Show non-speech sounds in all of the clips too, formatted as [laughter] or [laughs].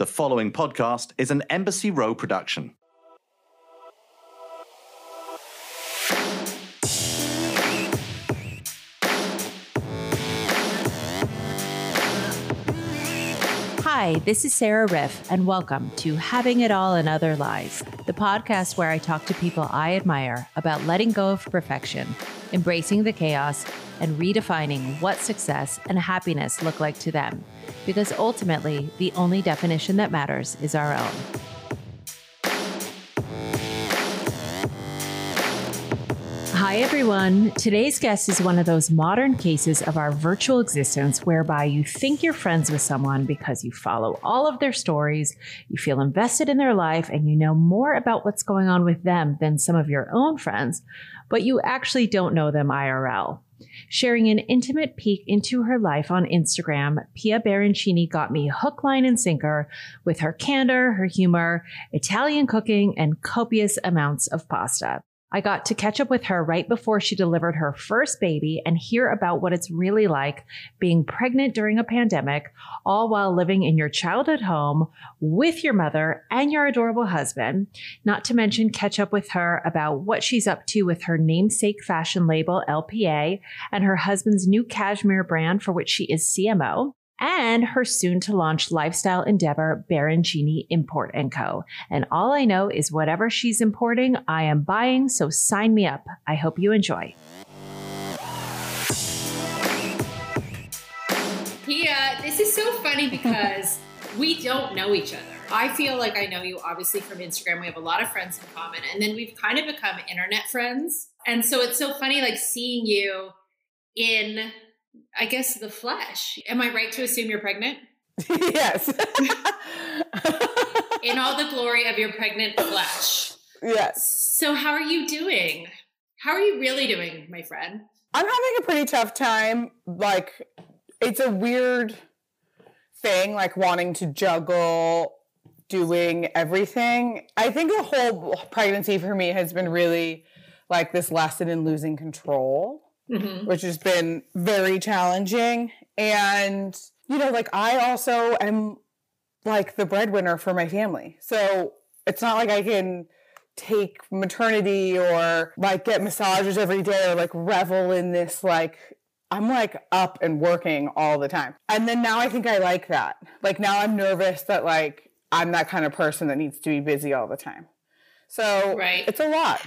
The following podcast is an Embassy Row production. Hi, this is Sarah Riff, and welcome to Having It All and Other Lies, the podcast where I talk to people I admire about letting go of perfection, embracing the chaos, and redefining what success and happiness look like to them. Because ultimately, the only definition that matters is our own. Hi, everyone. Today's guest is one of those modern cases of our virtual existence whereby you think you're friends with someone because you follow all of their stories, you feel invested in their life, and you know more about what's going on with them than some of your own friends, but you actually don't know them IRL. Sharing an intimate peek into her life on Instagram, Pia Baroncini got me hook, line, and sinker with her candor, her humor, Italian cooking, and copious amounts of pasta. I got to catch up with her right before she delivered her first baby and hear about what it's really like being pregnant during a pandemic, all while living in your childhood home with your mother and your adorable husband. Not to mention catch up with her about what she's up to with her namesake fashion label, LPA, and her husband's new cashmere brand for which she is CMO and her soon to launch lifestyle endeavor, Baroncini Import & Co. And all I know is whatever she's importing, I am buying, so sign me up. I hope you enjoy. Pia, this is so funny because [laughs] we don't know each other. I feel like I know you obviously from Instagram. We have a lot of friends in common, and then we've kind of become internet friends. And so it's so funny, like seeing you in I guess the flesh. Am I right to assume you're pregnant? [laughs] yes. [laughs] In all the glory of your pregnant flesh. Yes. So, how are you doing? How are you really doing, my friend? I'm having a pretty tough time. Like, it's a weird thing, like wanting to juggle doing everything. I think the whole pregnancy for me has been really like this lesson in losing control mm-hmm. which has been very challenging. And, you know, like I also am like the breadwinner for my family. So it's not like I can take maternity or like get massages every day or like revel in this like I'm like up and working all the time. And then now I think I like that. Like now I'm nervous that like I'm that kind of person that needs to be busy all the time. So right. it's a lot.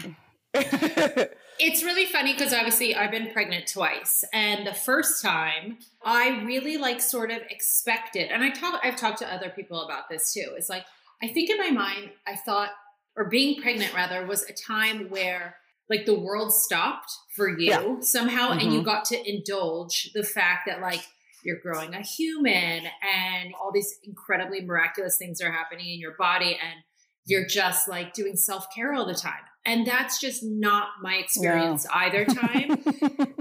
[laughs] It's really funny because obviously I've been pregnant twice, and the first time I really like sort of expected, and I talk, I've talked to other people about this too. It's like I think in my mind I thought, or being pregnant rather, was a time where like the world stopped for you yeah. somehow, mm-hmm. and you mm-hmm. got to indulge the fact that like you're growing a human, and all these incredibly miraculous things are happening in your body, and you're just like doing self care all the time. And that's just not my experience no. either time. [laughs]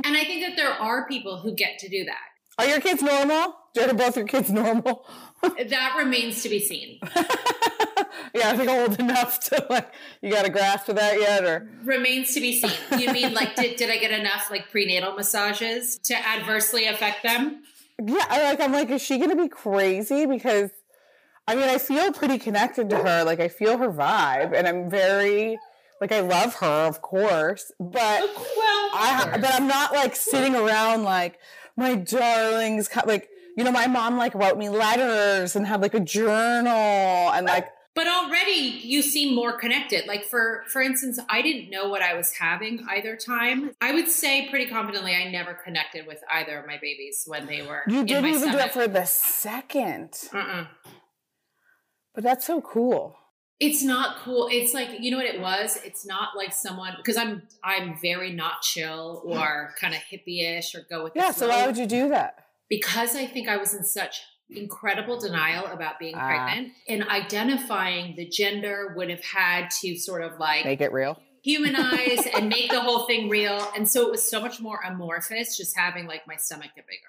and I think that there are people who get to do that. Are your kids normal? Are both your kids normal? [laughs] that remains to be seen. [laughs] yeah, I think I'm old enough to like you got a grasp of that yet, or remains to be seen. You mean like did did I get enough like prenatal massages to adversely affect them? Yeah, like I'm like, is she gonna be crazy? Because I mean, I feel pretty connected to her. Like I feel her vibe, and I'm very like I love her, of course, but well, I but I'm not like sitting around like my darlings. Like you know, my mom like wrote me letters and had like a journal and like. But already you seem more connected. Like for for instance, I didn't know what I was having either time. I would say pretty confidently I never connected with either of my babies when they were. You didn't even stomach. do it for the 2nd uh-uh. But that's so cool. It's not cool. It's like you know what it was? It's not like someone because i'm i'm very not chill or [laughs] kind of hippie-ish or go with yeah so why would you do that? Because i think i was in such incredible denial about being ah. pregnant and identifying the gender would have had to sort of like make it real. humanize and [laughs] make the whole thing real. And so it was so much more amorphous just having like my stomach get bigger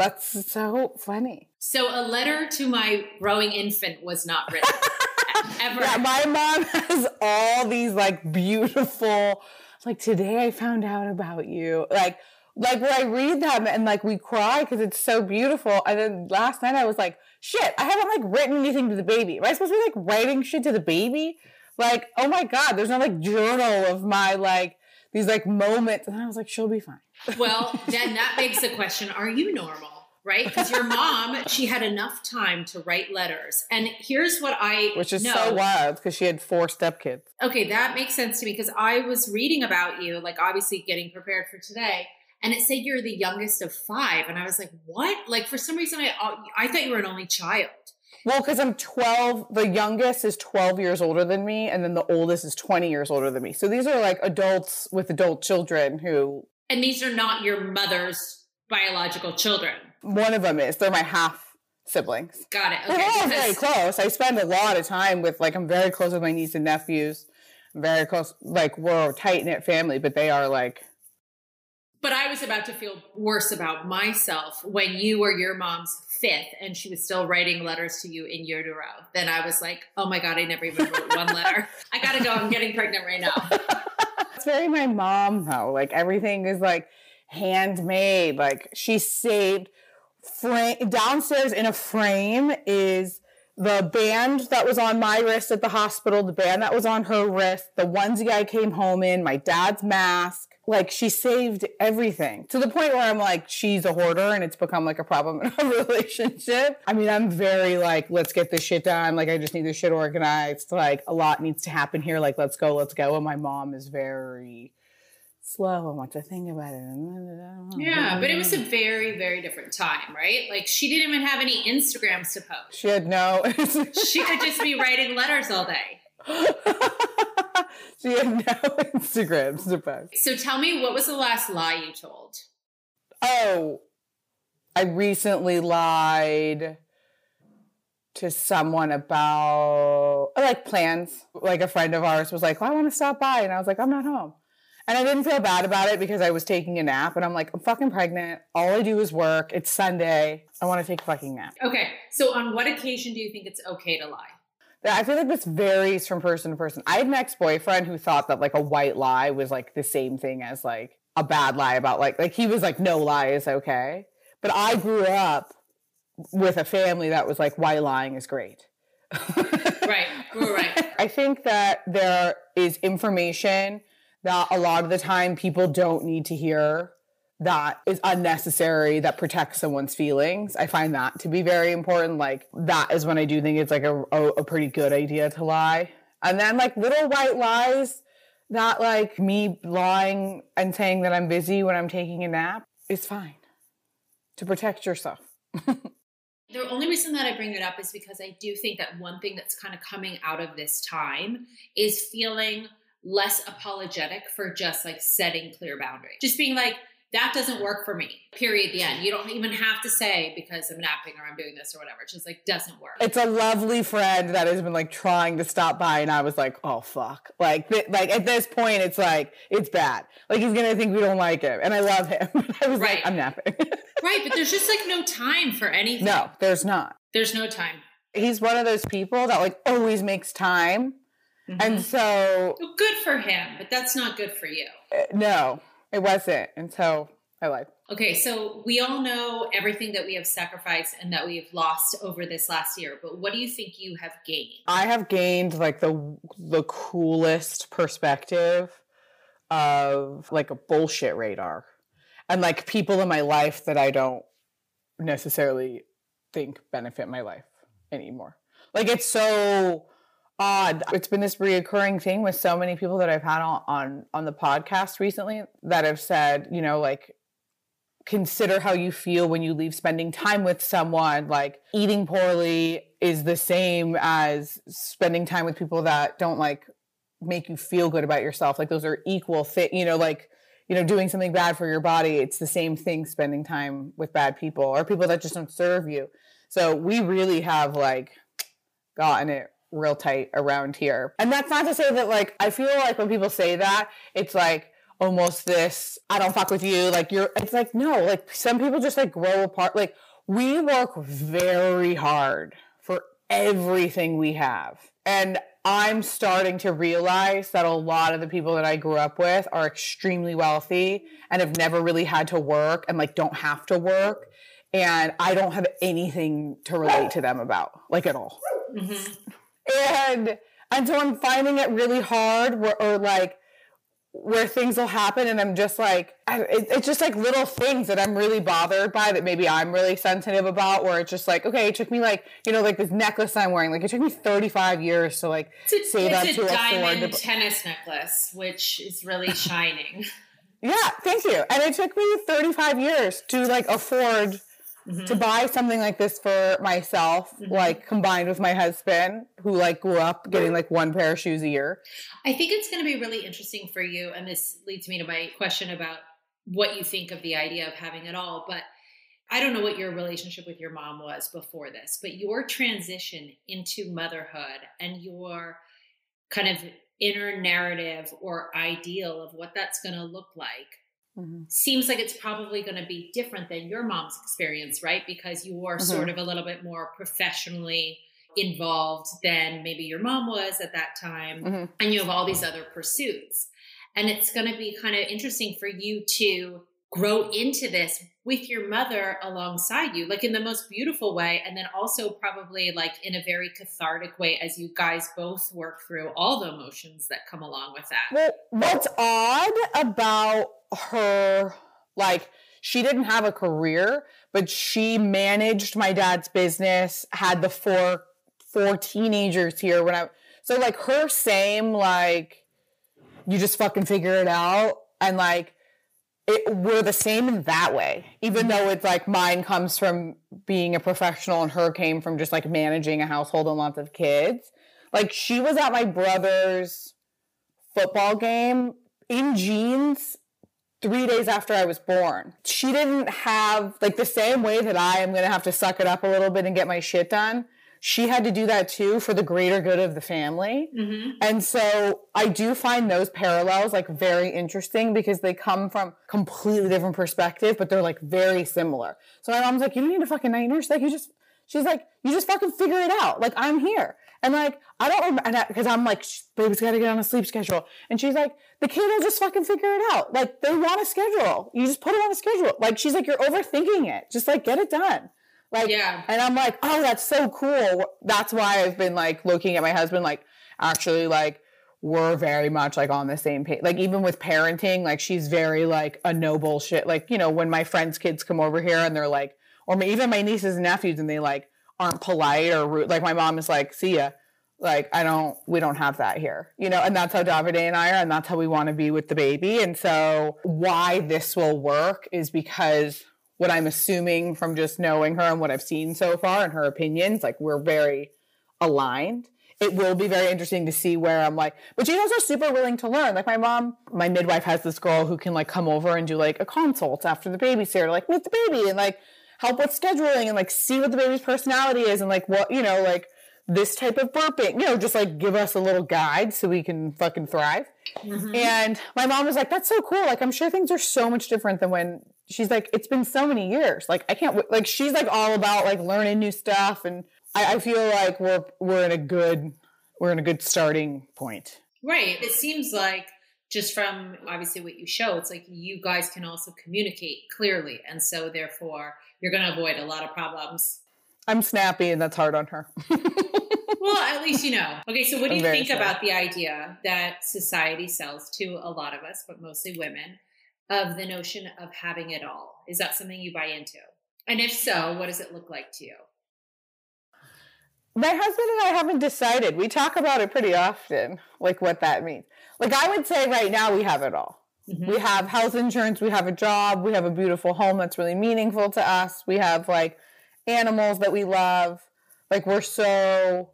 that's so funny so a letter to my growing infant was not written [laughs] ever. Yeah, my mom has all these like beautiful, like today I found out about you. Like like when I read them and like we cry because it's so beautiful. And then last night I was like, shit, I haven't like written anything to the baby. Am I supposed to be like writing shit to the baby? Like, oh my God, there's no like journal of my like these like moments. And I was like, she'll be fine. [laughs] Well, then that begs the question are you normal? Right? Because your mom, she had enough time to write letters. And here's what I Which is know. so wild because she had four stepkids. Okay, that makes sense to me because I was reading about you, like obviously getting prepared for today, and it said you're the youngest of five, and I was like, "What?" Like for some reason, I I thought you were an only child. Well, because I'm 12, the youngest is 12 years older than me, and then the oldest is 20 years older than me. So these are like adults with adult children who. And these are not your mother's biological children. One of them is. They're my half siblings. Got it. Okay, We're all very close. I spend a lot of time with, like, I'm very close with my niece and nephews. I'm very close. Like, we're a tight knit family, but they are like but I was about to feel worse about myself when you were your mom's fifth and she was still writing letters to you in utero. Then I was like, oh my God, I never even wrote one [laughs] letter. I gotta go. I'm getting pregnant right now. [laughs] It's very my mom though. Like everything is like handmade. Like she saved frame downstairs in a frame is the band that was on my wrist at the hospital, the band that was on her wrist, the onesie I came home in, my dad's mask. Like she saved everything to the point where I'm like, she's a hoarder and it's become like a problem in our [laughs] relationship. I mean, I'm very like, let's get this shit done. Like, I just need this shit organized. Like, a lot needs to happen here. Like, let's go, let's go. And my mom is very, slow and what to think about it. Yeah, but it was a very, very different time, right? Like she didn't even have any Instagrams to post. She had no. [laughs] she could just be writing letters all day. [laughs] she had no [laughs] Instagrams to post. So tell me, what was the last lie you told? Oh, I recently lied to someone about like plans. Like a friend of ours was like, well, I want to stop by. And I was like, I'm not home. And I didn't feel bad about it because I was taking a nap and I'm like, I'm fucking pregnant. All I do is work. It's Sunday. I want to take a fucking nap. Okay. So on what occasion do you think it's okay to lie? I feel like this varies from person to person. I had an ex-boyfriend who thought that like a white lie was like the same thing as like a bad lie about like like he was like no lie is okay. But I grew up with a family that was like white lying is great. [laughs] right. Right. I think that there is information that a lot of the time people don't need to hear that is unnecessary that protects someone's feelings. I find that to be very important. Like that is when I do think it's like a, a, a pretty good idea to lie. And then like little white lies that like me lying and saying that I'm busy when I'm taking a nap is fine to protect yourself. [laughs] The only reason that I bring it up is because I do think that one thing that's kind of coming out of this time is feeling less apologetic for just like setting clear boundaries. Just being like, that doesn't work for me. Period. The end. You don't even have to say because I'm napping or I'm doing this or whatever. It just like doesn't work. It's a lovely friend that has been like trying to stop by, and I was like, oh fuck. Like, th- like at this point, it's like it's bad. Like he's gonna think we don't like him, and I love him. [laughs] I was right. like, I'm napping. [laughs] right, but there's just like no time for anything. No, there's not. There's no time. He's one of those people that like always makes time Mm-hmm. And so. Well, good for him, but that's not good for you. Uh, no, it wasn't. until I lied. Okay, so we all know everything that we have sacrificed and that we have lost over this last year, but what do you think you have gained? I have gained like the the coolest perspective of like a bullshit radar and like people in my life that I don't necessarily think benefit my life anymore. Like it's so odd. It's been this reoccurring thing with so many people that I've had on, on on the podcast recently that have said, you know, like consider how you feel when you leave spending time with someone. Like eating poorly is the same as spending time with people that don't like make you feel good about yourself. Like those are equal fit, you know, like you know, doing something bad for your body, it's the same thing spending time with bad people or people that just don't serve you. So we really have like gotten it real tight around here. And that's not to say that like I feel like when people say that, it's like almost this I don't fuck with you, like you're it's like no, like some people just like grow apart. Like we work very hard for everything we have. And I'm starting to realize that a lot of the people that I grew up with are extremely wealthy and have never really had to work and like don't have to work. And I don't have anything to relate to them about, like at all. Mm-hmm. And and so I'm finding it really hard where, or like where things will happen and I'm just like, it, it's just like little things that I'm really bothered by that maybe I'm really sensitive about where it's just like, okay, it took me like, you know, like this necklace I'm wearing, like it took me 35 years to like it's save up to afford. It's a diamond tennis necklace, which is really [laughs] shining. yeah, thank you. And it took me 35 years to like afford mm-hmm. to buy something like this for myself, mm-hmm. like combined with my husband, who like grew up getting like one pair of shoes a year. I think it's going to be really interesting for you. And this leads me to my question about what you think of the idea of having it all. But I don't know what your relationship with your mom was before this, but your transition into motherhood and your kind of inner narrative or ideal of what that's going to look like mm-hmm. seems like it's probably going to be different than your mom's experience, right? Because you are mm-hmm. sort of a little bit more professionally involved than maybe your mom was at that time. Mm-hmm. And you have all these other pursuits. And it's going to be kind of interesting for you to grow into this with your mother alongside you, like in the most beautiful way. And then also, probably like in a very cathartic way as you guys both work through all the emotions that come along with that. Well, what's odd about her like she didn't have a career, but she managed my dad's business, had the four four teenagers here when I so like her same like you just fucking figure it out and like it we're the same in that way. Even though it's like mine comes from being a professional and her came from just like managing a household and lots of kids. Like she was at my brother's football game in jeans three days after I was born. She didn't have, like, the same way that I am going to have to suck it up a little bit and get my shit done. She had to do that too for the greater good of the family. Mm-hmm. And so I do find those parallels like very interesting because they come from completely different perspective, but they're like very similar. So my mom's like, you don't need a fucking night nurse. Like you just, she's like, you just fucking figure it out. Like I'm here. And like, I don't remember, because I'm like, baby's got to get on a sleep schedule. And she's like, the kid will just fucking figure it out. Like, they want a schedule. You just put it on a schedule. Like, she's like, you're overthinking it. Just like, get it done. Like, yeah. And I'm like, oh, that's so cool. That's why I've been like looking at my husband, like, actually, like, we're very much like on the same page. Like, even with parenting, like, she's very like a no bullshit. Like, you know, when my friends' kids come over here and they're like, or even my nieces and nephews, and they like, aren't polite or rude. Like my mom is like, see ya. Like I don't, we don't have that here, you know, and that's how Davide and I are, and that's how we want to be with the baby. And so why this will work is because what I'm assuming from just knowing her and what I've seen so far and her opinions, like we're very aligned. It will be very interesting to see where I'm like, but she's also super willing to learn. Like my mom, my midwife has this girl who can like come over and do like a consult after the babysitter, like meet the baby and like help with scheduling and like see what the baby's personality is and like what, you know, like this type of burping, you know, just like give us a little guide so we can fucking thrive. Mm-hmm. And my mom was like, that's so cool. Like, I'm sure things are so much different than when she's like, it's been so many years. Like, I can't, like, she's like all about like learning new stuff. And I, I feel like we're, we're in a good, we're in a good starting point. Right. It seems like just from obviously what you show, it's like you guys can also communicate clearly. And so therefore, you're going to avoid a lot of problems. I'm snappy, and that's hard on her. [laughs] well, at least you know. Okay, so what do I'm you think sad. about the idea that society sells to a lot of us, but mostly women, of the notion of having it all? Is that something you buy into? And if so, what does it look like to you? My husband and I haven't decided. We talk about it pretty often, like what that means. Like I would say right now we have it all. Mm-hmm. We have health insurance, we have a job, we have a beautiful home that's really meaningful to us. We have like animals that we love. Like we're so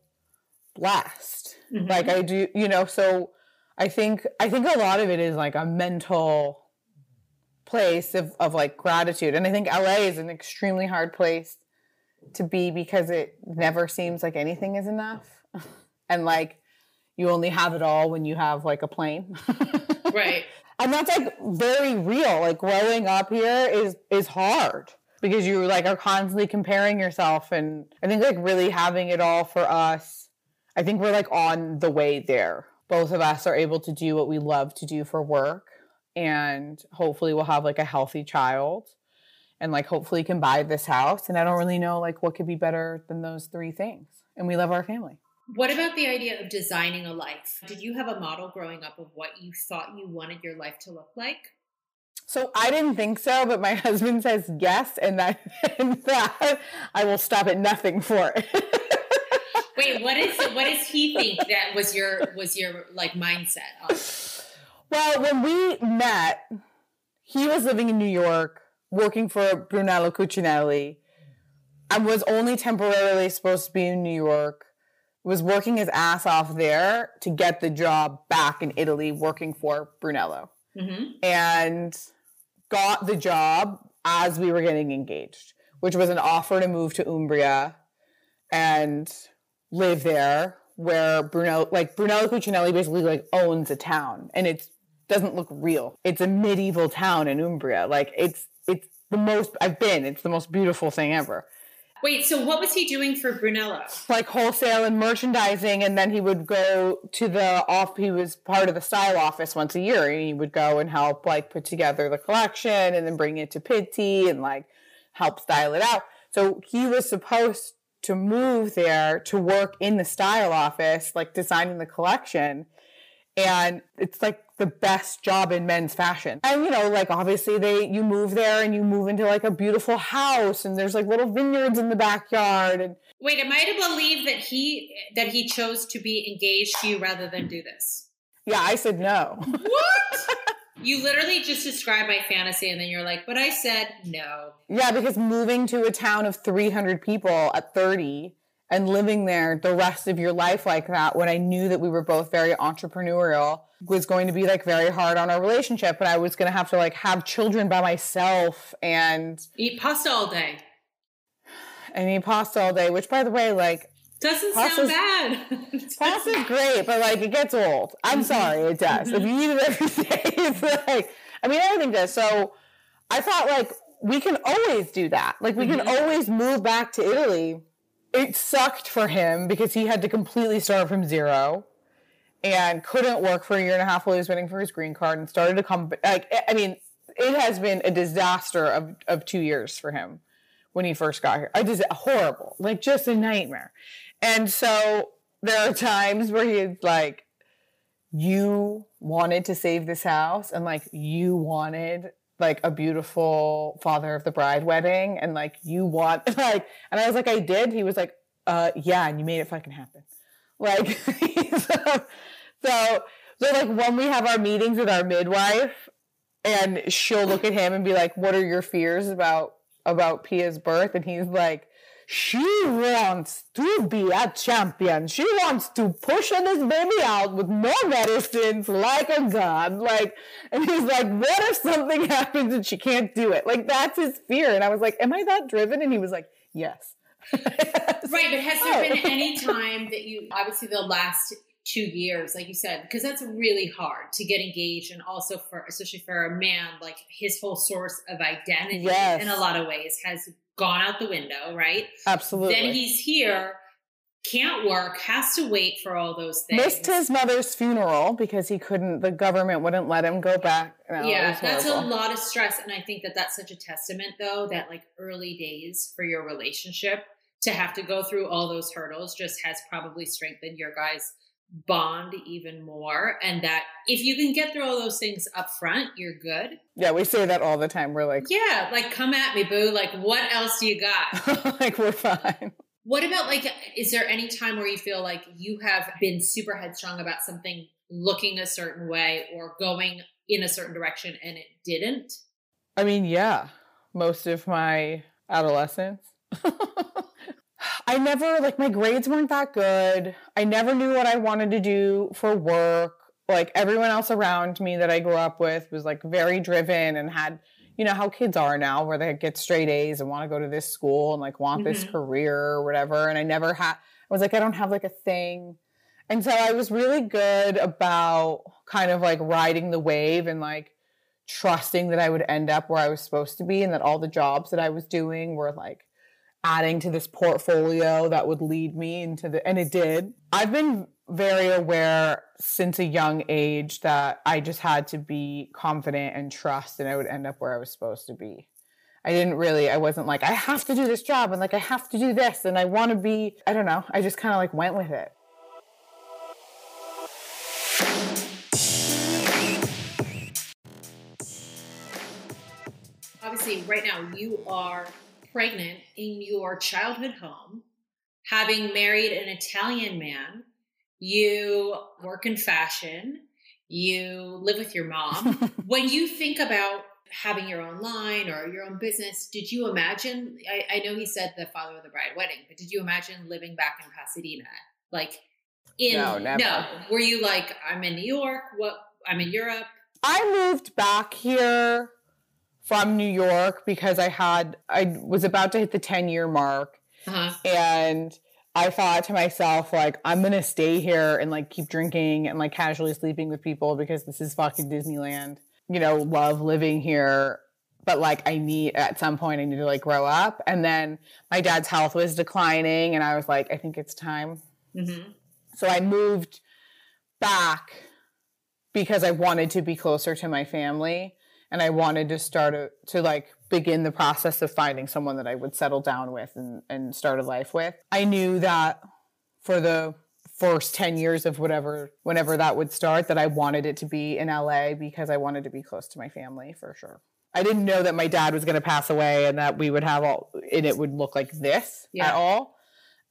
blessed. Mm-hmm. Like I do, you know, so I think I think a lot of it is like a mental place of, of like gratitude. And I think LA is an extremely hard place to be because it never seems like anything is enough. [laughs] and like you only have it all when you have like a plane. [laughs] right and that's like very real like growing up here is is hard because you like are constantly comparing yourself and i think like really having it all for us I think we're like on the way there. Both of us are able to do what we love to do for work and hopefully we'll have like a healthy child and like hopefully can buy this house and I don't really know like what could be better than those three things. And we love our family. What about the idea of designing a life? Did you have a model growing up of what you thought you wanted your life to look like? So I didn't think so, but my [laughs] husband says yes, and that, [laughs] and that I will stop at nothing for it. [laughs] Wait, what is what does he think that was your was your like mindset? On? Well, when we met, he was living in New York, working for Brunello Cucinelli, I was only temporarily supposed to be in New York was working his ass off there to get the job back in Italy working for Brunello. Mm-hmm. And got the job as we were getting engaged, which was an offer to move to Umbria and live there where Brunello like Brunello Cucinelli basically like owns a town and it doesn't look real. It's a medieval town in Umbria. Like it's it's the most I've been. It's the most beautiful thing ever. Wait, so what was he doing for Brunello? Like wholesale and merchandising, and then he would go to the off. He was part of the style office once a year, and he would go and help like put together the collection, and then bring it to Pitti and like help style it out. So he was supposed to move there to work in the style office, like designing the collection, and it's like the best job in men's fashion. And you know, like obviously they you move there and you move into like a beautiful house and there's like little vineyards in the backyard and Wait, am I to believe that he that he chose to be engaged to you rather than do this? Yeah, I said no. What? [laughs] you literally just described my fantasy and then you're like, but I said no. Yeah, because moving to a town of 300 people at 30 and living there the rest of your life like that when I knew that we were both very entrepreneurial was going to be like very hard on our relationship and I was going to have to like have children by myself and eat pasta all day. And eat pasta all day, which by the way, like doesn't sound bad. [laughs] pasta's great, but like it gets old. I'm mm-hmm. sorry, it does. Mm-hmm. If you eat it every [laughs] day, it's like I mean everything does. So I thought like we can always do that. Like we mm-hmm. can always move back to Italy. It sucked for him because he had to completely start from zero and couldn't work for a year and a half while he was waiting for his green card and started to come like I mean it has been a disaster of, of two years for him when he first got here. I just horrible, like just a nightmare. And so there are times where he's like, you wanted to save this house and like you wanted like a beautiful father of the bride wedding and like you want [laughs] like and I was like I did he was like uh yeah and you made it fucking happen like so, [laughs] so, so like when we have our meetings with our midwife, and she'll look at him and be like, "What are your fears about about Pia's birth?" And he's like, "She wants to be a champion. She wants to push this baby out with no medicines, like a god." Like, and he's like, "What if something [laughs] happens and she can't do it?" Like that's his fear. And I was like, "Am I that driven?" And he was like, "Yes." [laughs] right, but has there oh. been any time that you obviously the last two years, like you said, because that's really hard to get engaged and also for especially for a man, like his whole source of identity yes. in a lot of ways has gone out the window, right? Absolutely. Then he's here, can't work, has to wait for all those things. Missed his mother's funeral because he couldn't, the government wouldn't let him go back. Oh, no, yeah, that's a lot of stress. And I think that that's such a testament, though, that like early days for your relationship to have to go through all those hurdles just has probably strengthened your guys' bond even more and that if you can get through all those things up front you're good. Yeah we say that all the time. We're like yeah like come at me boo. Like what else do you got? [laughs] Like we're fine. What about like is there any time where you feel like you have been super headstrong about something looking a certain way or going in a certain direction and it didn't? I mean yeah most of my adolescence [laughs] I never like my grades weren't that good. I never knew what I wanted to do for work. Like everyone else around me that I grew up with was like very driven and had, you know, how kids are now where they get straight A's and want to go to this school and like want mm-hmm. this career or whatever. And I never had, I was like, I don't have like a thing. And so I was really good about kind of like riding the wave and like trusting that I would end up where I was supposed to be and that all the jobs that I was doing were like adding to this portfolio that would lead me into the, and it did. I've been very aware since a young age that I just had to be confident and trust, and I would end up where I was supposed to be. I didn't really, I wasn't like, I have to do this job and like I have to do this and I want to be, I don't know. I just kind of like went with it. Obviously, right now you are pregnant in your childhood home, having married an Italian man. You work in fashion. You live with your mom. [laughs] when you think about having your own line or your own business, did you imagine? I, I, know he said the father of the bride wedding, but did you imagine living back in Pasadena? Like, in no, never. no, were you like, I'm in New York? What? I'm in Europe. I moved back here from New York because I had I was about to hit the 10 year mark, uh-huh. and I thought to myself like I'm gonna stay here and like keep drinking and like casually sleeping with people because this is fucking Disneyland you know, love living here, but like I need at some point I need to like grow up. And then my dad's health was declining, and I was like, I think it's time. Mm-hmm. So I moved back because I wanted to be closer to my family, and I wanted to start a, to like begin the process of finding someone that I would settle down with and, and start a life with. I knew that for the first 10 years of whatever whenever that would start that I wanted it to be in LA because I wanted to be close to my family for sure. I didn't know that my dad was going to pass away and that we would have all and it would look like this yeah. at all.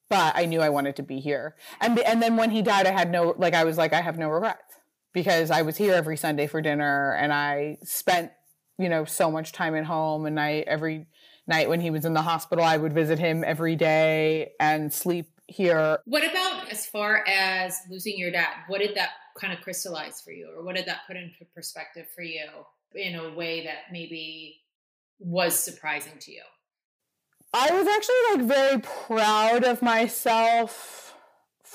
But I knew I wanted to be here. And and then when he died I had no like I was like I have no regrets because I was here every Sunday for dinner and I spent you know so much time at home and I every night when he was in the hospital I would visit him every day and sleep here. What about as far as losing your dad? What did that kind of crystallize for you, or what did that put into perspective for you in a way that maybe was surprising to you? I was actually like very proud of myself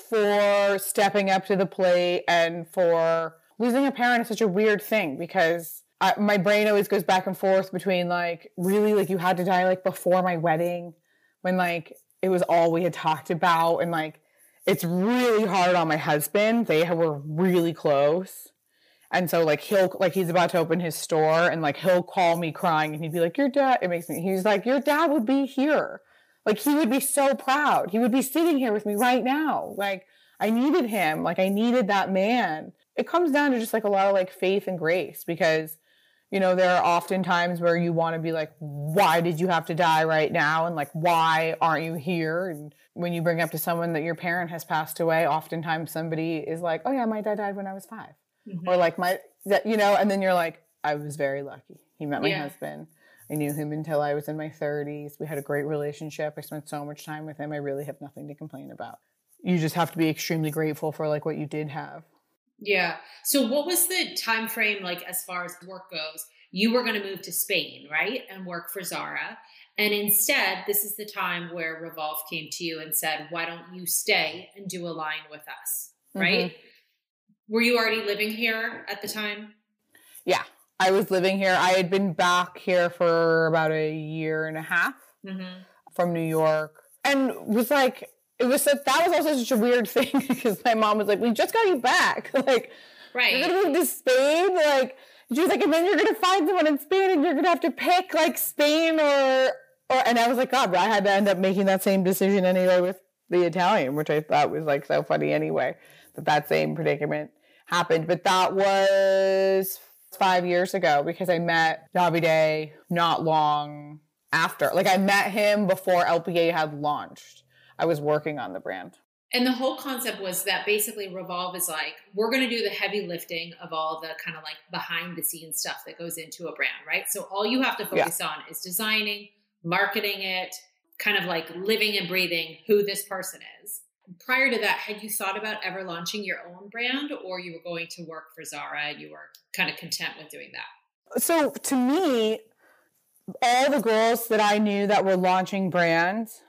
for stepping up to the plate and for losing a parent is such a weird thing because I, my brain always goes back and forth between like really like you had to die like before my wedding when like it was all we had talked about and like it's really hard on my husband. They were really close. And so like he'll like he's about to open his store and like he'll call me crying and he'd be like your dad it makes me he's like your dad would be here like he would be so proud he would be sitting here with me right now like i needed him like i needed that man it comes down to just like a lot of like faith and grace because you know, there are often times where you want to be like, why did you have to die right now? And like, why aren't you here? And when you bring up to someone that your parent has passed away, oftentimes somebody is like, oh yeah, my dad died when I was 5 mm-hmm. Or like my, that, you know, and then you're like, I was very lucky. He met my yeah. husband. I knew him until I was in my 30s. We had a great relationship. I spent so much time with him. I really have nothing to complain about. You just have to be extremely grateful for like what you did have. Yeah. So what was the time frame like as far as work goes? You were going to move to Spain, right? And work for Zara. And instead, this is the time where Revolve came to you and said, "Why don't you stay and do a line with us?" Right? Mm-hmm. Were you already living here at the time? Yeah. I was living here. I had been back here for about a year and a half mm-hmm. from New York and was like it was that was also such a weird [laughs] thing because my mom was like, "We just got you back, [laughs] like, right? You're gonna move to Spain, like." She was like, "And then you're gonna find someone in Spain, and you're gonna have to pick like Spain or or." And I was like, "God, I had to end up making that same decision anyway with the Italian, which I thought was like so funny anyway that that same predicament happened." But that was five years ago because I met Davide not long after. Like I met him before LPA had launched. I was working on the brand. And the whole concept was that basically Revolve is like, we're going to do the heavy lifting of all the kind of like behind the scenes stuff that goes into a brand, right? So all you have to focus yeah. on is designing, marketing it, kind of like living and breathing who this person is. Prior to that, had you thought about ever launching your own brand or you were going to work for Zara and you were kind of content with doing that? So to me, all the girls that I knew that were launching brands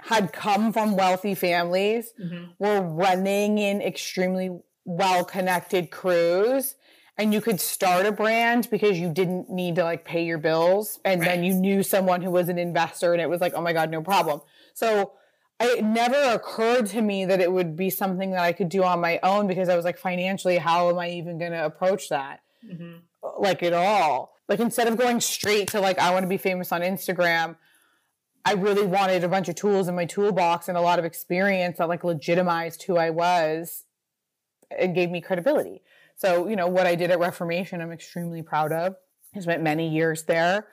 had come from wealthy families, mm-hmm. were running in extremely well connected crews, and you could start a brand because you didn't need to like pay your bills and right. then you knew someone who was an investor and it was like oh my god no problem so it never occurred to me that it would be something that i could do on my own because i was like financially how am i even going to approach that mm-hmm. like at all like instead of going straight to like i want to be famous on instagram i really wanted a bunch of tools in my toolbox and a lot of experience that like legitimized who i was and gave me credibility so, you know, what I did at Reformation, I'm extremely proud of. I spent many years there.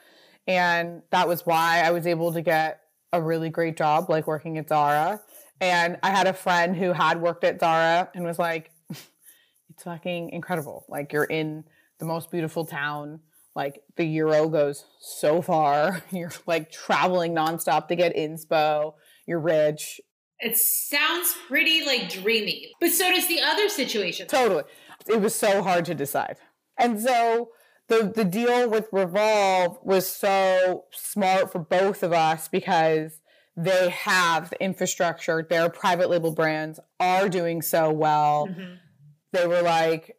And that was why I was able to get a really great job, like working at Zara. And I had a friend who had worked at Zara and was like, [laughs] it's fucking incredible. Like, you're in the most beautiful town. Like, the euro goes so far. [laughs] You're like traveling nonstop to get inspo. You're rich. It sounds pretty like dreamy. But so does the other situation. Totally it was so hard to decide. And so the the deal with Revolve was so smart for both of us because they have the infrastructure. Their private label brands are doing so well. Mm-hmm. They were like,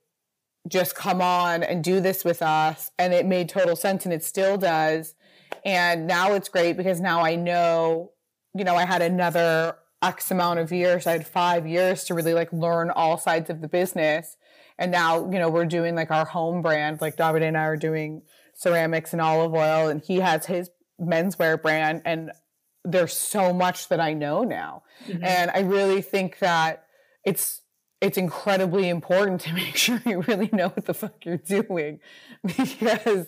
just come on and do this with us. And it made total sense and it still does. And now it's great because now I know, you know, I had another X amount of years. I had five years to really like learn all sides of the business. And now, you know, we're doing like our home brand, like David and I are doing ceramics and olive oil, and he has his menswear brand. And there's so much that I know now. Mm-hmm. And I really think that it's it's incredibly important to [laughs] make sure you really know what the fuck you're doing [laughs] because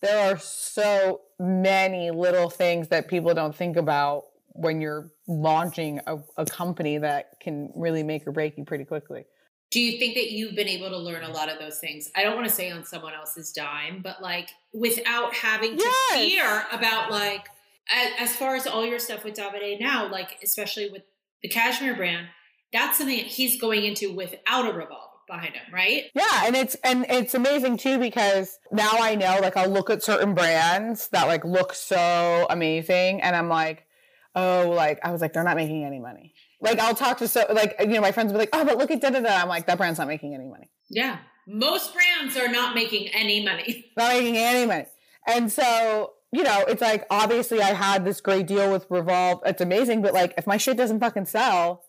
there are so many little things that people don't think about when you're launching a, a company that can really make or break you pretty quickly. Do you think that you've been able to learn a lot of those things? I don't want to say on someone else's dime but like without having to yes. fear about like as far as all your stuff with davide now like especially with the cashmere brand that's something that he's going into without a revolve behind him right? Yeah and it's and it's amazing too because now i know like i'll look at certain brands that like look so amazing and i'm like oh like i was like they're not making any money like I'll talk to so like you know my friends will be like, oh, but look at da da da. I'm like that brand's not making any money. Yeah, most brands are not making any money. [laughs] Not making any money, and so you know it's like obviously I had this great deal with Revolve. It's amazing, but like if my shit doesn't fucking sell,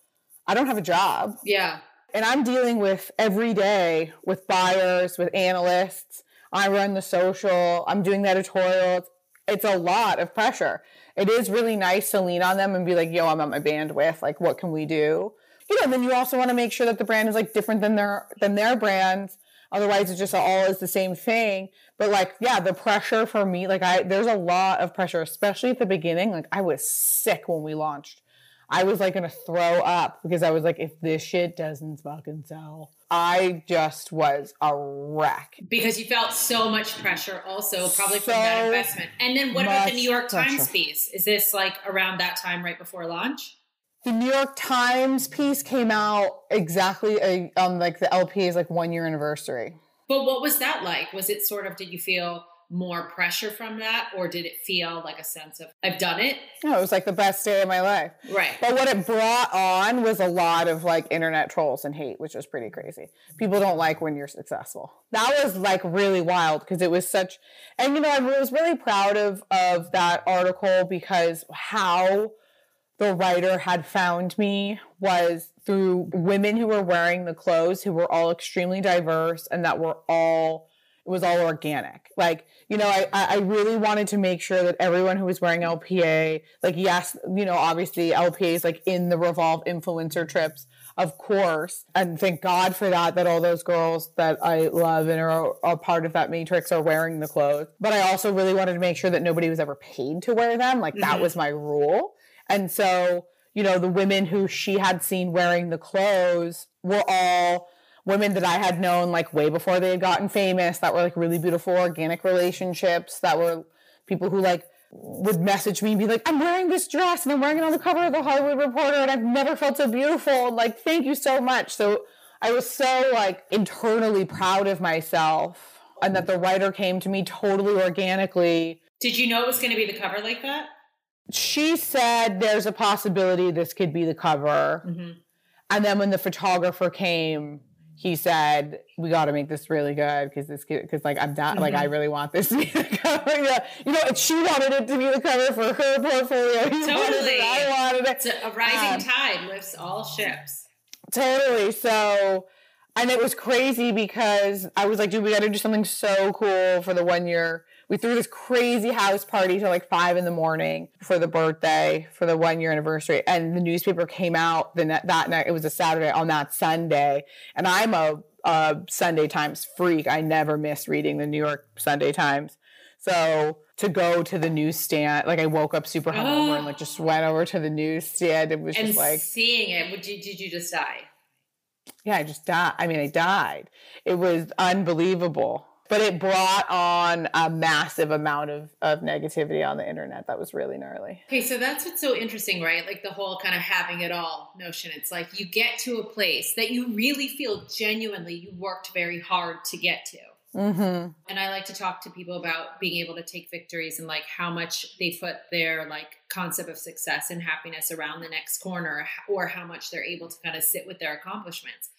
I don't have a job. Yeah, and I'm dealing with every day with buyers, with analysts. I run the social. I'm doing the editorial. It's, it's a lot of pressure it is really nice to lean on them and be like, yo, I'm at my bandwidth. Like, what can we do? You know, then you also want to make sure that the brand is like different than their than their brands. Otherwise, it just all is the same thing. But like, yeah, the pressure for me, like, I there's a lot of pressure, especially at the beginning. Like, I was sick when we launched. I was like gonna throw up because I was like, if this shit doesn't fucking sell, I just was a wreck. Because you felt so much pressure, also probably so from that investment. And then what about the New York pressure. Times piece? Is this like around that time, right before launch? The New York Times piece came out exactly a, uh, um like the LP's like one year anniversary. But what was that like? Was it sort of? Did you feel? More pressure from that or did it feel like a sense of I've done it? No, it was like the best day of my life. Right. But what it brought on was a lot of like internet trolls and hate, which was pretty crazy. People don't like when you're successful. That was like really wild because it was such and you know, I was really proud of of that article because how the writer had found me was through women who were wearing the clothes who were all extremely diverse and that were all it was all organic. Like, you know, I, I really wanted to make sure that everyone who was wearing LPA, like, yes, you know, obviously LPA is like in the Revolve influencer trips, of course. And thank God for that, that all those girls that I love and are, are part of that matrix are wearing the clothes. But I also really wanted to make sure that nobody was ever paid to wear them. Like, that mm-hmm. was my rule. And so, you know, the women who she had seen wearing the clothes were all women that I had known like way before they had gotten famous that were like really beautiful organic relationships that were people who like would message me and be like, I'm wearing this dress and I'm wearing it on the cover of the Hollywood Reporter and I've never felt so beautiful. And like, thank you so much. So I was so like internally proud of myself and that the writer came to me totally organically. Did you know it was going to be the cover like that? She said there's a possibility this could be the cover. Mm-hmm. And then when the photographer came, he said we got to make this really good because this because like I'm not mm-hmm. like I mm-hmm. really want this to be [laughs] the cover. yeah. You know, she wanted it to be the cover for her portfolio. He totally, I wanted it. a rising um, tide lifts all ships. Totally. So, and it was crazy because I was like, dude, we got to do something so cool for the one year we threw this crazy house party till like five in the morning for the birthday for the one year anniversary and the newspaper came out the that night it was a saturday on that sunday and i'm a, a sunday times freak i never miss reading the new york sunday times so to go to the newsstand, like I woke up super hungover oh. and like just went over to the newsstand. It was and just like seeing it. Would you, did you just die? Yeah, I just died. I mean, I died. It was unbelievable but it brought on a massive amount of, of negativity on the internet that was really gnarly. Okay so that's what's so interesting right? Like the whole kind of having it all notion. It's like you get to a place that you really feel genuinely you worked very hard to get to. Mm-hmm. and i like to talk to people about being able to take victories and like how much they put their like concept of success and happiness around the next corner or how much they're able to kind of sit with their accomplishments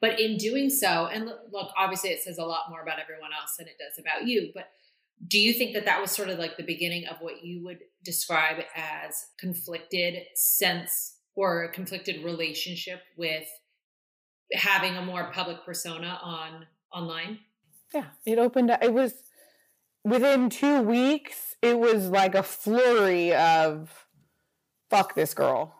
but in doing so, and look, obviously it says a lot more about everyone else than it does about you, but do you think that that was sort of like the beginning of what you would describe as conflicted sense or a conflicted relationship with having a more public persona on online? Yeah, it opened up. It was within two weeks, it was like a flurry of fuck this girl.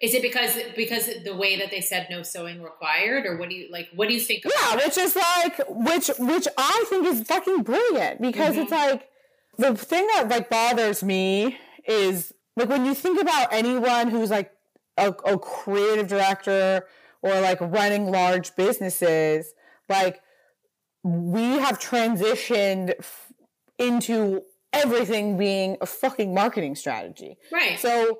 Is it because because the way that they said no sewing required, or what do you like? What do you think? yeah, which is like which which I think is fucking brilliant because mm-hmm. it's like the thing that like bothers me is like when you think about anyone who's like a, a creative director or like running large businesses, like we have transitioned f- into everything being a fucking marketing strategy. Right. So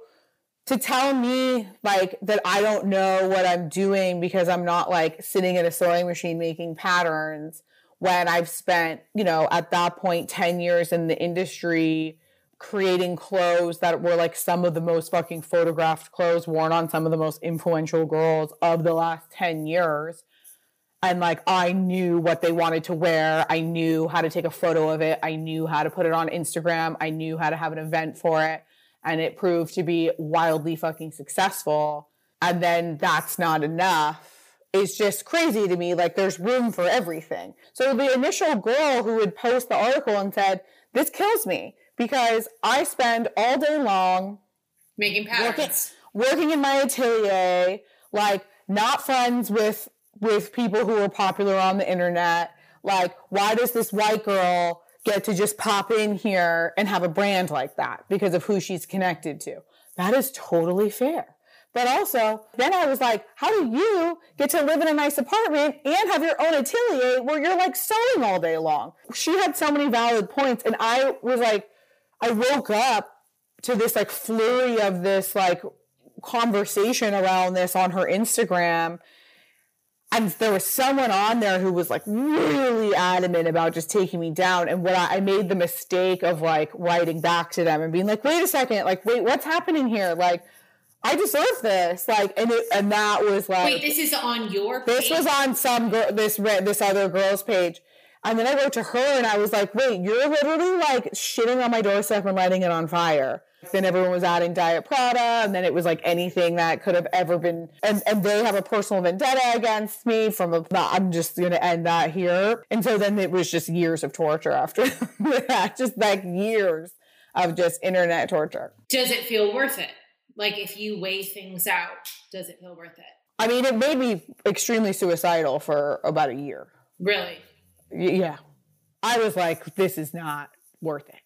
to tell me like that I don't know what I'm doing because I'm not like sitting at a sewing machine making patterns when I've spent, you know, at that point 10 years in the industry creating clothes that were like some of the most fucking photographed clothes worn on some of the most influential girls of the last 10 years. And like I knew what they wanted to wear. I knew how to take a photo of it. I knew how to put it on Instagram. I knew how to have an event for it and it proved to be wildly fucking successful. And then that's not enough. It's just crazy to me. Like there's room for everything. So the initial girl who would post the article and said, this kills me because I spend all day long making patterns, working, working in my atelier, like not friends with, with people who are popular on the internet. Like, why does this white girl get to just pop in here and have a brand like that because of who she's connected to. That is totally fair. But also, then I was like, how do you get to live in a nice apartment and have your own atelier where you're like sewing all day long? She had so many valid points. And I was like, I woke up to this like flurry of this like conversation around this on her Instagram and there was someone on there who was like really adamant about just taking me down. And what I, I, made the mistake of like writing back to them and being like, wait a second, like, wait, what's happening here? Like, I deserve this. Like, and it, and that was like, wait, this is on your page? This was on some girl, this, this other girl's page. And then I wrote to her and I was like, wait, you're literally like shitting on my doorstep and lighting it on fire. Then everyone was adding Diet Prada, and then it was like anything that could have ever been. And, and they have a personal vendetta against me from a, I'm just going to end that here. And so then it was just years of torture after [laughs] that, just like years of just internet torture. Does it feel worth it? Like if you weigh things out, does it feel worth it? I mean, it made me extremely suicidal for about a year. Really? Yeah. I was like, this is not worth it.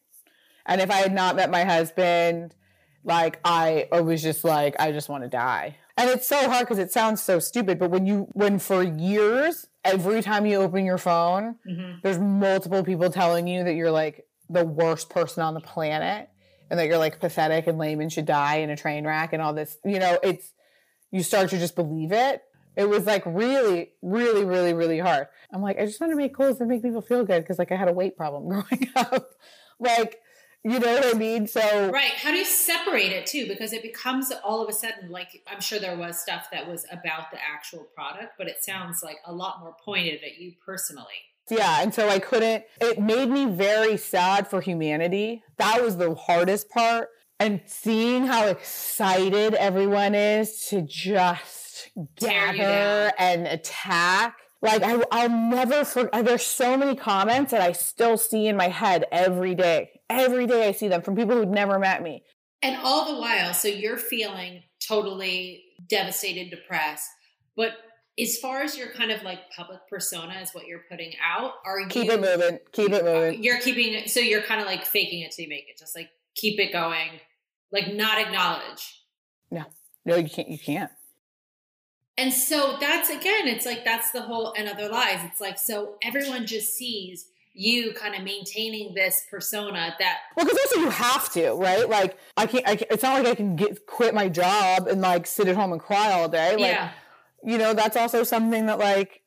And if I had not met my husband, like I, I was just like, I just want to die. And it's so hard because it sounds so stupid, but when you, when for years, every time you open your phone, mm-hmm. there's multiple people telling you that you're like the worst person on the planet and that you're like pathetic and lame and should die in a train wreck and all this, you know, it's, you start to just believe it. It was like really, really, really, really hard. I'm like, I just want to make clothes that make people feel good because like I had a weight problem [laughs] growing up. like, You know what I mean? So right. How do you separate it too? Because it becomes all of a sudden like I'm sure there was stuff that was about the actual product, but it sounds like a lot more pointed at you personally. Yeah, and so I couldn't. It made me very sad for humanity. That was the hardest part. And seeing how excited everyone is to just gather and attack. Like I, I'll never forget. Uh, there's so many comments that I still see in my head every day. Every day I see them from people who've never met me. And all the while, so you're feeling totally devastated, depressed, but as far as your kind of like public persona is what you're putting out, are keep you keep it moving, keep it moving. Uh, you're keeping it so you're kind of like faking it till you make it, just like keep it going, like not acknowledge. No, no, you can't. You can't. And so that's again, it's like that's the whole and other lies. It's like so everyone just sees you kind of maintaining this persona that well because also you have to right like i can't, I can't, it's not like i can get quit my job and like sit at home and cry all day like yeah you know, that's also something that like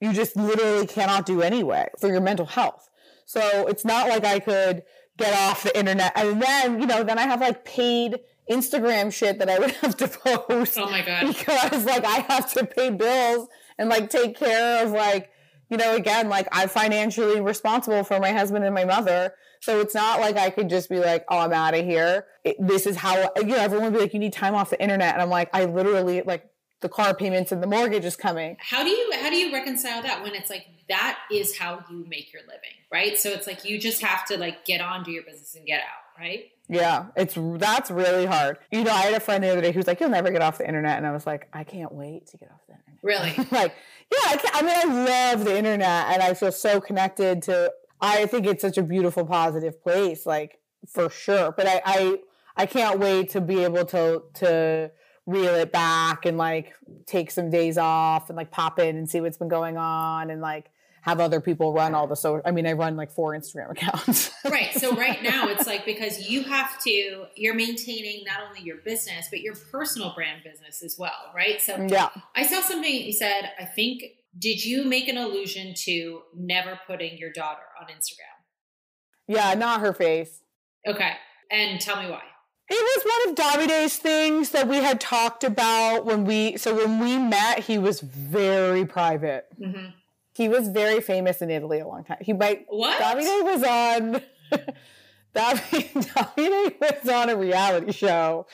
you just literally cannot do anyway for your mental health. So it's not like I could get off the internet and then, you know, then I have like paid Instagram shit that I would have to [laughs] post. Oh my god. Because like I have to pay bills and like take care of like, you know, again, like I'm financially responsible for my husband and my mother. So it's not like I could just be like, oh, I'm out of here. It, this is how, you know, everyone would be like, you need time off the internet. And I'm like, I literally like the car payments and the mortgage is coming. How do you how do you reconcile that when it's like that is how you make your living, right? So it's like you just have to like get on do your business and get out, right? Yeah, it's that's really hard. You know, I had a friend the other day who's like, "You'll never get off the internet," and I was like, "I can't wait to get off the internet." Really? [laughs] like, yeah, I, I mean, I love the internet, and I feel so connected to. I think it's such a beautiful, positive place, like for sure. But I, I, I can't wait to be able to to reel it back and like take some days off and like pop in and see what's been going on and like have other people run all the so I mean I run like four Instagram accounts. [laughs] right. So right now it's like because you have to you're maintaining not only your business but your personal brand business as well, right? So yeah. I saw something you said, I think did you make an allusion to never putting your daughter on Instagram? Yeah, not her face. Okay. And tell me why. It was one of Davide's things that we had talked about when we. So when we met, he was very private. Mm-hmm. He was very famous in Italy a long time. He might. What? Davide was on. [laughs] Davide, [laughs] Davide was on a reality show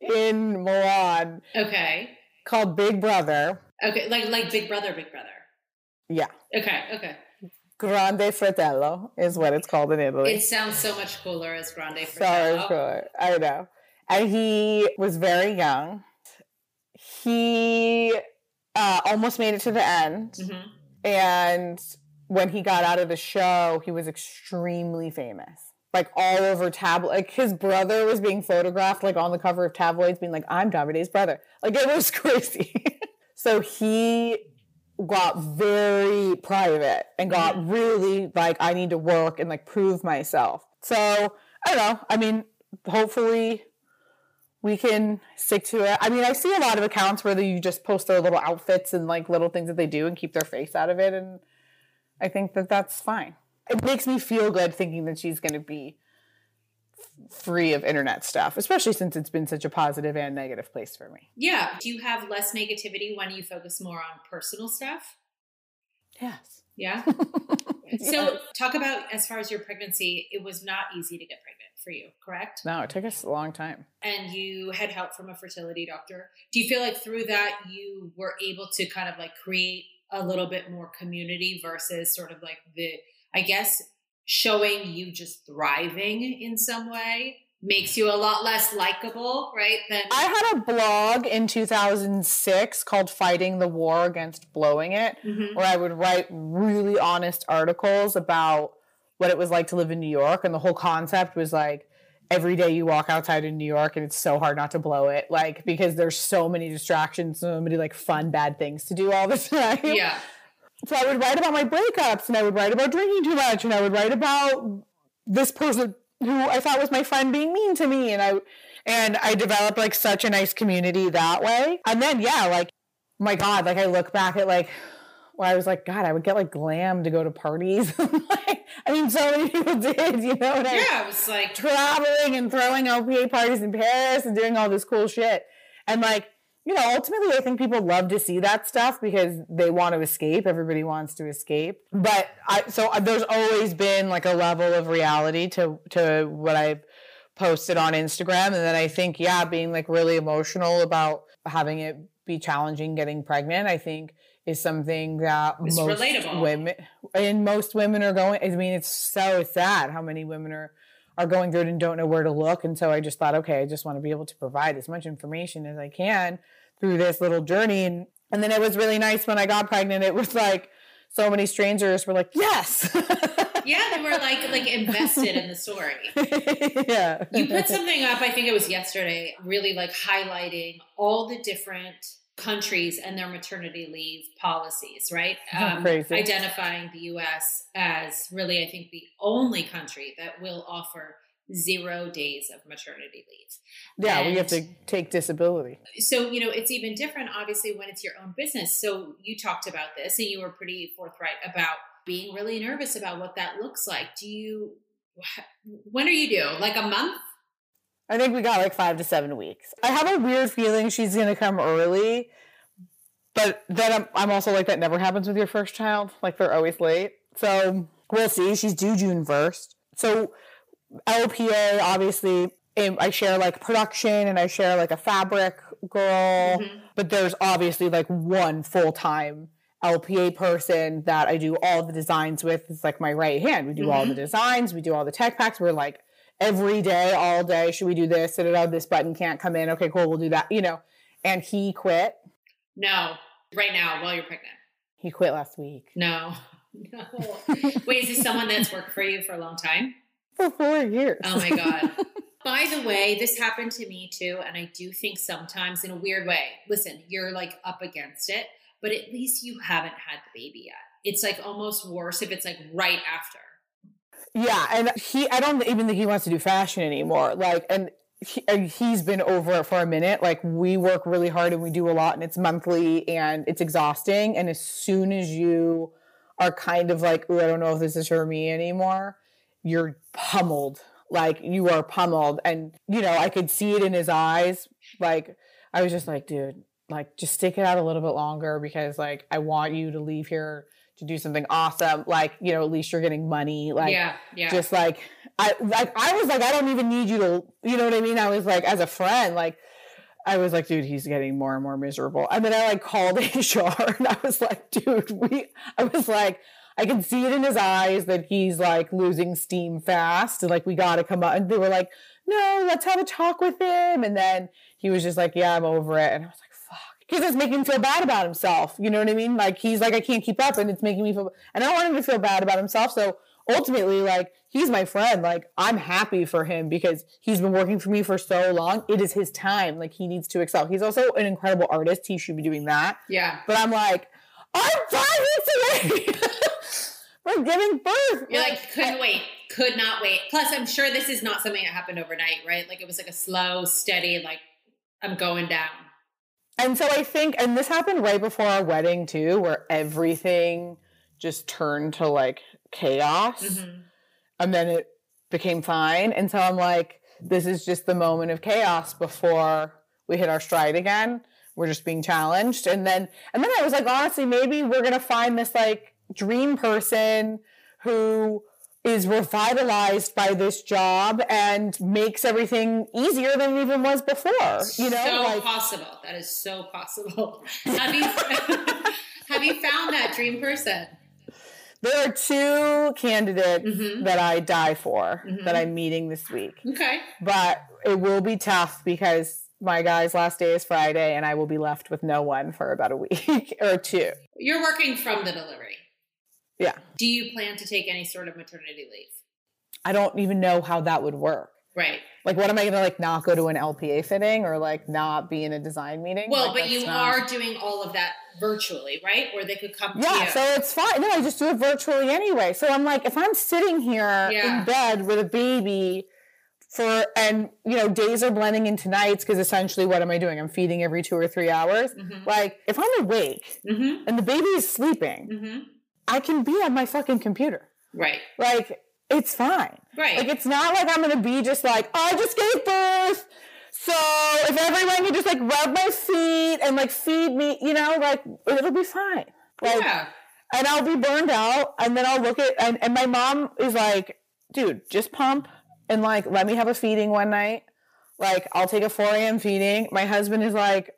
in Milan. Okay. Called Big Brother. Okay, like like Big Brother, Big Brother. Yeah. Okay. Okay. Grande Fratello is what it's called in Italy. It sounds so much cooler as Grande Fratello. So cooler. I know. And he was very young. He uh, almost made it to the end. Mm-hmm. And when he got out of the show, he was extremely famous. Like all over tabloid, like his brother was being photographed, like on the cover of tabloids, being like, "I'm Davide's brother." Like it was [laughs] crazy. so he got very private and got mm-hmm. really like I need to work and like prove myself. So I don't know. I mean, hopefully we can stick to it. I mean, I see a lot of accounts where you just post their little outfits and like little things that they do and keep their face out of it, and I think that that's fine. It makes me feel good thinking that she's going to be free of internet stuff, especially since it's been such a positive and negative place for me. Yeah. Do you have less negativity when you focus more on personal stuff? Yes. Yeah. [laughs] So, talk about as far as your pregnancy, it was not easy to get pregnant for you, correct? No, it took us a long time. And you had help from a fertility doctor. Do you feel like through that you were able to kind of like create a little bit more community versus sort of like the, I guess, showing you just thriving in some way makes you a lot less likable, right? Than I had a blog in 2006 called Fighting the War Against Blowing It, mm-hmm. where I would write really honest articles about what it was like to live in New York. And the whole concept was like, every day you walk outside in New York and it's so hard not to blow it, like, because there's so many distractions, so many like fun, bad things to do all the [laughs] time. Yeah. So I would write about my breakups and I would write about drinking too much and I would write about this person who I thought was my friend being mean to me and I and I developed like such a nice community that way. And then yeah, like my god, like I look back at like where I was like, God, I would get like glam to go to parties. [laughs] like, I mean, so many people [laughs] did, you know. And yeah, I was like traveling and throwing LPA parties in Paris and doing all this cool shit. And like, you know, ultimately, I think people love to see that stuff because they want to escape. Everybody wants to escape. But I, so uh, there's always been like a level of reality to to what I've posted on Instagram, and then I think, yeah, being like really emotional about having it be challenging getting pregnant. I think is something that it's most relatable. women and most women are going. I mean, it's so sad how many women are are going through it and don't know where to look. And so I just thought, okay, I just want to be able to provide as much information as I can through this little journey. And, and then it was really nice when I got pregnant. It was like so many strangers were like, yes. [laughs] yeah, they were like like invested in the story. [laughs] yeah. You put something up, I think it was yesterday, really like highlighting all the different countries and their maternity leave policies, right? [laughs] Um, identifying the US as really, I think, the only country that will offer zero days of maternity leave. Yeah, and we have to take disability. So, you know, it's even different, obviously, when it's your own business. So, you talked about this and you were pretty forthright about being really nervous about what that looks like. Do you, when are you due? Like a month? I think we got like five to seven weeks. I have a weird feeling she's to come early, but then I'm, I'm also like, that never happens with your first child. Like they're always late. So we'll see. She's due June 1st. So LPA, obviously, I share like production and I share like a fabric girl, mm-hmm. but there's obviously like one full time LPA person that I do all the designs with. It's like my right hand. We do mm-hmm. all the designs, we do all the tech packs. We're like every day, all day, should we do this? This button can't come in. Okay, cool, we'll do that. You know, and he quit. No, right now while you're pregnant. He quit last week. No, [laughs] no. Wait, is this someone that's worked for you for a long time? for four years. Oh my God. [laughs] By the way, this happened to me too. And I do think sometimes in a weird way, listen, you're like up against it, but at least you haven't had the baby yet. It's like almost worse if it's like right after. Yeah. And he, I don't even think he wants to do fashion anymore. Like, and he, he's been over it for a minute. Like we work really hard and we do a lot and it's monthly and it's exhausting. And as soon as you are kind of like, oh, I don't know if this is for me anymore, you're pummeled like you are pummeled and you know i could see it in his eyes like i was just like dude like just stick it out a little bit longer because like i want you to leave here to do something awesome like you know at least you're getting money like yeah yeah just like i like i was like i don't even need you to you know what i mean i was like as a friend like I was like, dude, he's getting more and more miserable. And then I like called [laughs] HR and I was like, dude, we, I was like, I can see it in his eyes that he's like losing steam fast and like we got to come up. And they were like, no, let's have a talk with him. And then he was just like, yeah, I'm over it. And I was like. Because it's making him feel bad about himself. You know what I mean? Like he's like, I can't keep up and it's making me feel, and I don't want him to feel bad about himself. So ultimately, like he's my friend. Like I'm happy for him because he's been working for me for so long. It is his time. Like he needs to excel. He's also an incredible artist. He should be doing that. Yeah. But I'm like, I'm five weeks away. [laughs] We're giving birth. You're like, couldn't wait, could not wait. Plus, I'm sure this is not something that happened overnight, right? Like it was like a slow, steady, like I'm going down. And so I think, and this happened right before our wedding too, where everything just turned to like chaos. Mm-hmm. And then it became fine. And so I'm like, this is just the moment of chaos before we hit our stride again. We're just being challenged. And then, and then I was like, honestly, maybe we're going to find this like dream person who is revitalized by this job and makes everything easier than it even was before. You know, so like, possible. That is so possible. Have you [laughs] have you found that dream person? There are two candidates mm-hmm. that I die for mm-hmm. that I'm meeting this week. Okay, but it will be tough because my guy's last day is Friday, and I will be left with no one for about a week [laughs] or two. You're working from the delivery. Yeah. Do you plan to take any sort of maternity leave? I don't even know how that would work. Right. Like, what am I going to like not go to an LPA fitting or like not be in a design meeting? Well, like, but you not... are doing all of that virtually, right? Where they could come yeah, so it's fine. No, I just do it virtually anyway. So I'm like, if I'm sitting here yeah. in bed with a baby for and you know days are blending into nights because essentially what am i doing i'm feeding every two or three hours Mhm. like if i'm awake Mhm. and the baby is sleeping Mhm. I can be on my fucking computer Right. like it's fine Right. like it's not like i'm gonna be just like oh, i just gave birth so if everyone can just like rub my feet and like feed me you know like it'll be fine like yeah. and I'll be burned out, and then I'll look at and, and my mom is like, dude, just pump and like let me have a feeding one night. Like I'll take a 4 a.m. feeding. My husband is like,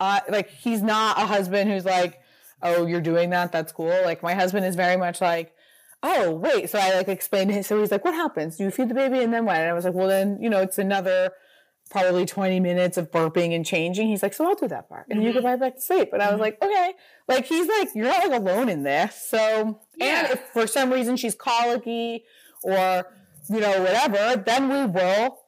uh, like he's not a husband who's like, oh, you're doing that, that's cool. Like my husband is very much like, oh wait. So I like explained to him. So he's like, what happens? Do you feed the baby and then what? And I was like, well then you know it's another probably 20 minutes of burping and changing. He's like, so I'll do that part. And you mm-hmm. go right back to sleep. And I was mm-hmm. like, okay. Like he's like, you're not like alone in this. So Yeah. and if for some reason she's colicky or you know, whatever, then we will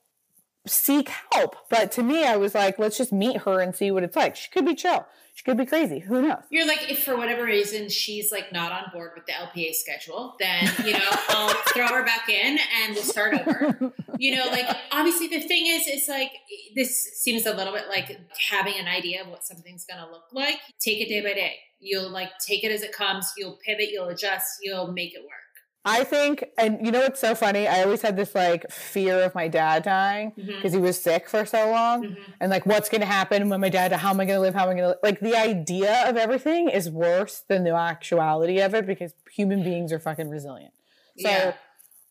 seek help. But to me, I was like, let's just meet her and see what it's like. She could be chill. She could be crazy. Who knows? You're like, if for whatever reason she's like not on board with the LPA schedule, then you know [laughs] I'll throw her back in and we'll start over. You know, like obviously the thing is, is like this seems a little bit like having an idea of what something's gonna look like. Take it day by day. You'll like take it as it comes. You'll pivot. You'll adjust. You'll make it work. I think, and you know what's so funny? I always had this like fear of my dad dying because he was sick for so long. Mhm. And like, what's going to happen when my dad, how am I going to live? How am I going to live? Like, the idea of everything is worse than the actuality of it because human beings are fucking resilient. So, Yeah.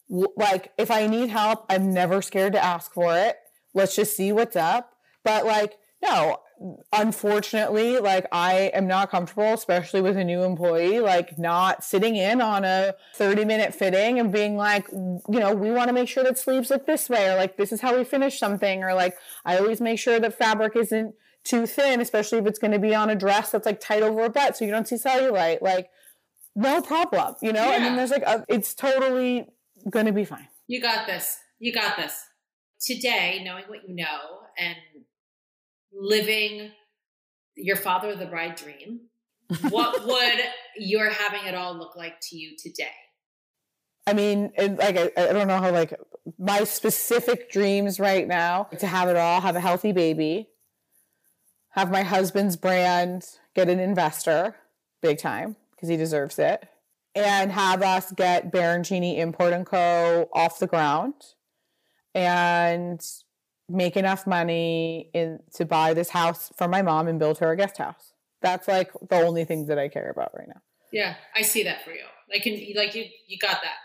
w- like, if I need help, I'm never scared to ask for it. Let's just see what's up. But like, no, unfortunately, like I am not comfortable, especially with a new employee, like not sitting in on a 30 minute fitting and being like, you know, we want to make sure that sleeves look this way, or like this is how we finish something, or like I always make sure that fabric isn't too thin, especially if it's going to be on a dress that's like tight over a butt so you don't see cellulite. Like, no problem, you know? And then Yeah. there's like, a, it's totally going to be fine. You got this. You got this. Today, knowing what you know and living your father of the bride dream, what [laughs] would your having it all look like to you today? I mean, it, like I, I don't know how like my specific dreams right now to have it all, have a healthy baby, have my husband's brand get an investor, big time because he deserves it, and have us get Baroncini Import and Co. off the ground, and make enough money in to buy this house for my mom and build her a guest house. That's like the only things that I care about right now. Yeah, I see that for you. I can like you. You got that.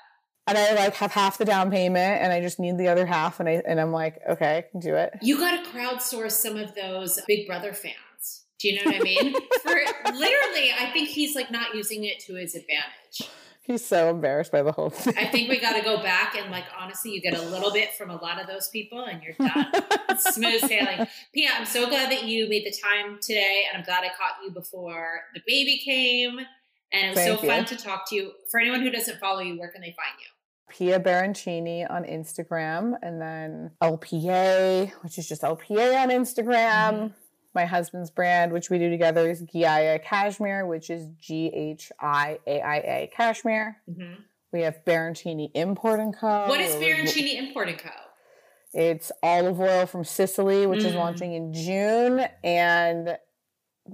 and I like have half the down payment and I just need the other half and I and I'm like, okay, I can do it. You got to crowdsource some of those Big Brother fans. Do you know what I mean? [laughs] for literally, I think he's like not using it to his advantage. He's so embarrassed by the whole thing. I think we got to go back and like honestly, you get a little bit from a lot of those people, and you're done. [laughs] Smooth sailing. Pia, I'm so glad that you made the time today, and I'm glad I caught you before the baby came. And it was Thank so you. fun to talk to you. For anyone who doesn't follow you, where can they find you? Pia Baroncini on Instagram and then LPA, which is just LPA on Instagram. Mm-hmm. My husband's brand, which we do together, is Ghiaia Cashmere, which is G H I A I A Cashmere. We have Baroncini Import and Co. What is We're- Import and Co? It's olive oil from Sicily, which is Mm. launching in June. And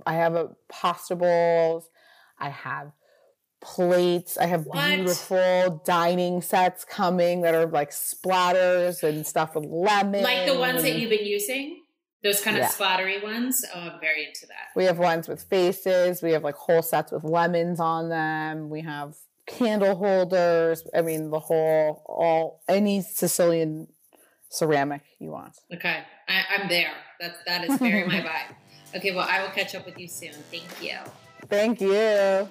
I have a pasta bowls. I have plates. I have What? beautiful dining sets coming that are like splatters and stuff with lemon. Like the ones that you've been using? Those kind of Yeah. splattery ones? Oh, I'm very into that. We have ones with faces. We have like whole sets with lemons on them. We have candle holders. I mean, the whole, all, any Sicilian ceramic you want. Okay, I, I'm there. That that is very my [laughs] vibe. Okay, well, I will catch up with you soon. Thank you. Thank you.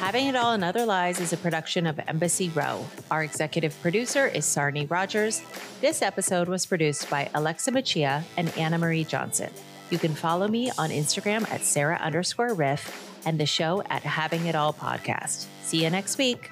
Having It All and Other Lies is a production of Embassy Row. Our executive producer is Sarni Rogers. This episode was produced by Alexa Machia and Anna Marie Johnson. You can follow me on Instagram at Sarah underscore Riff and the show at Having It All Podcast. See you next week.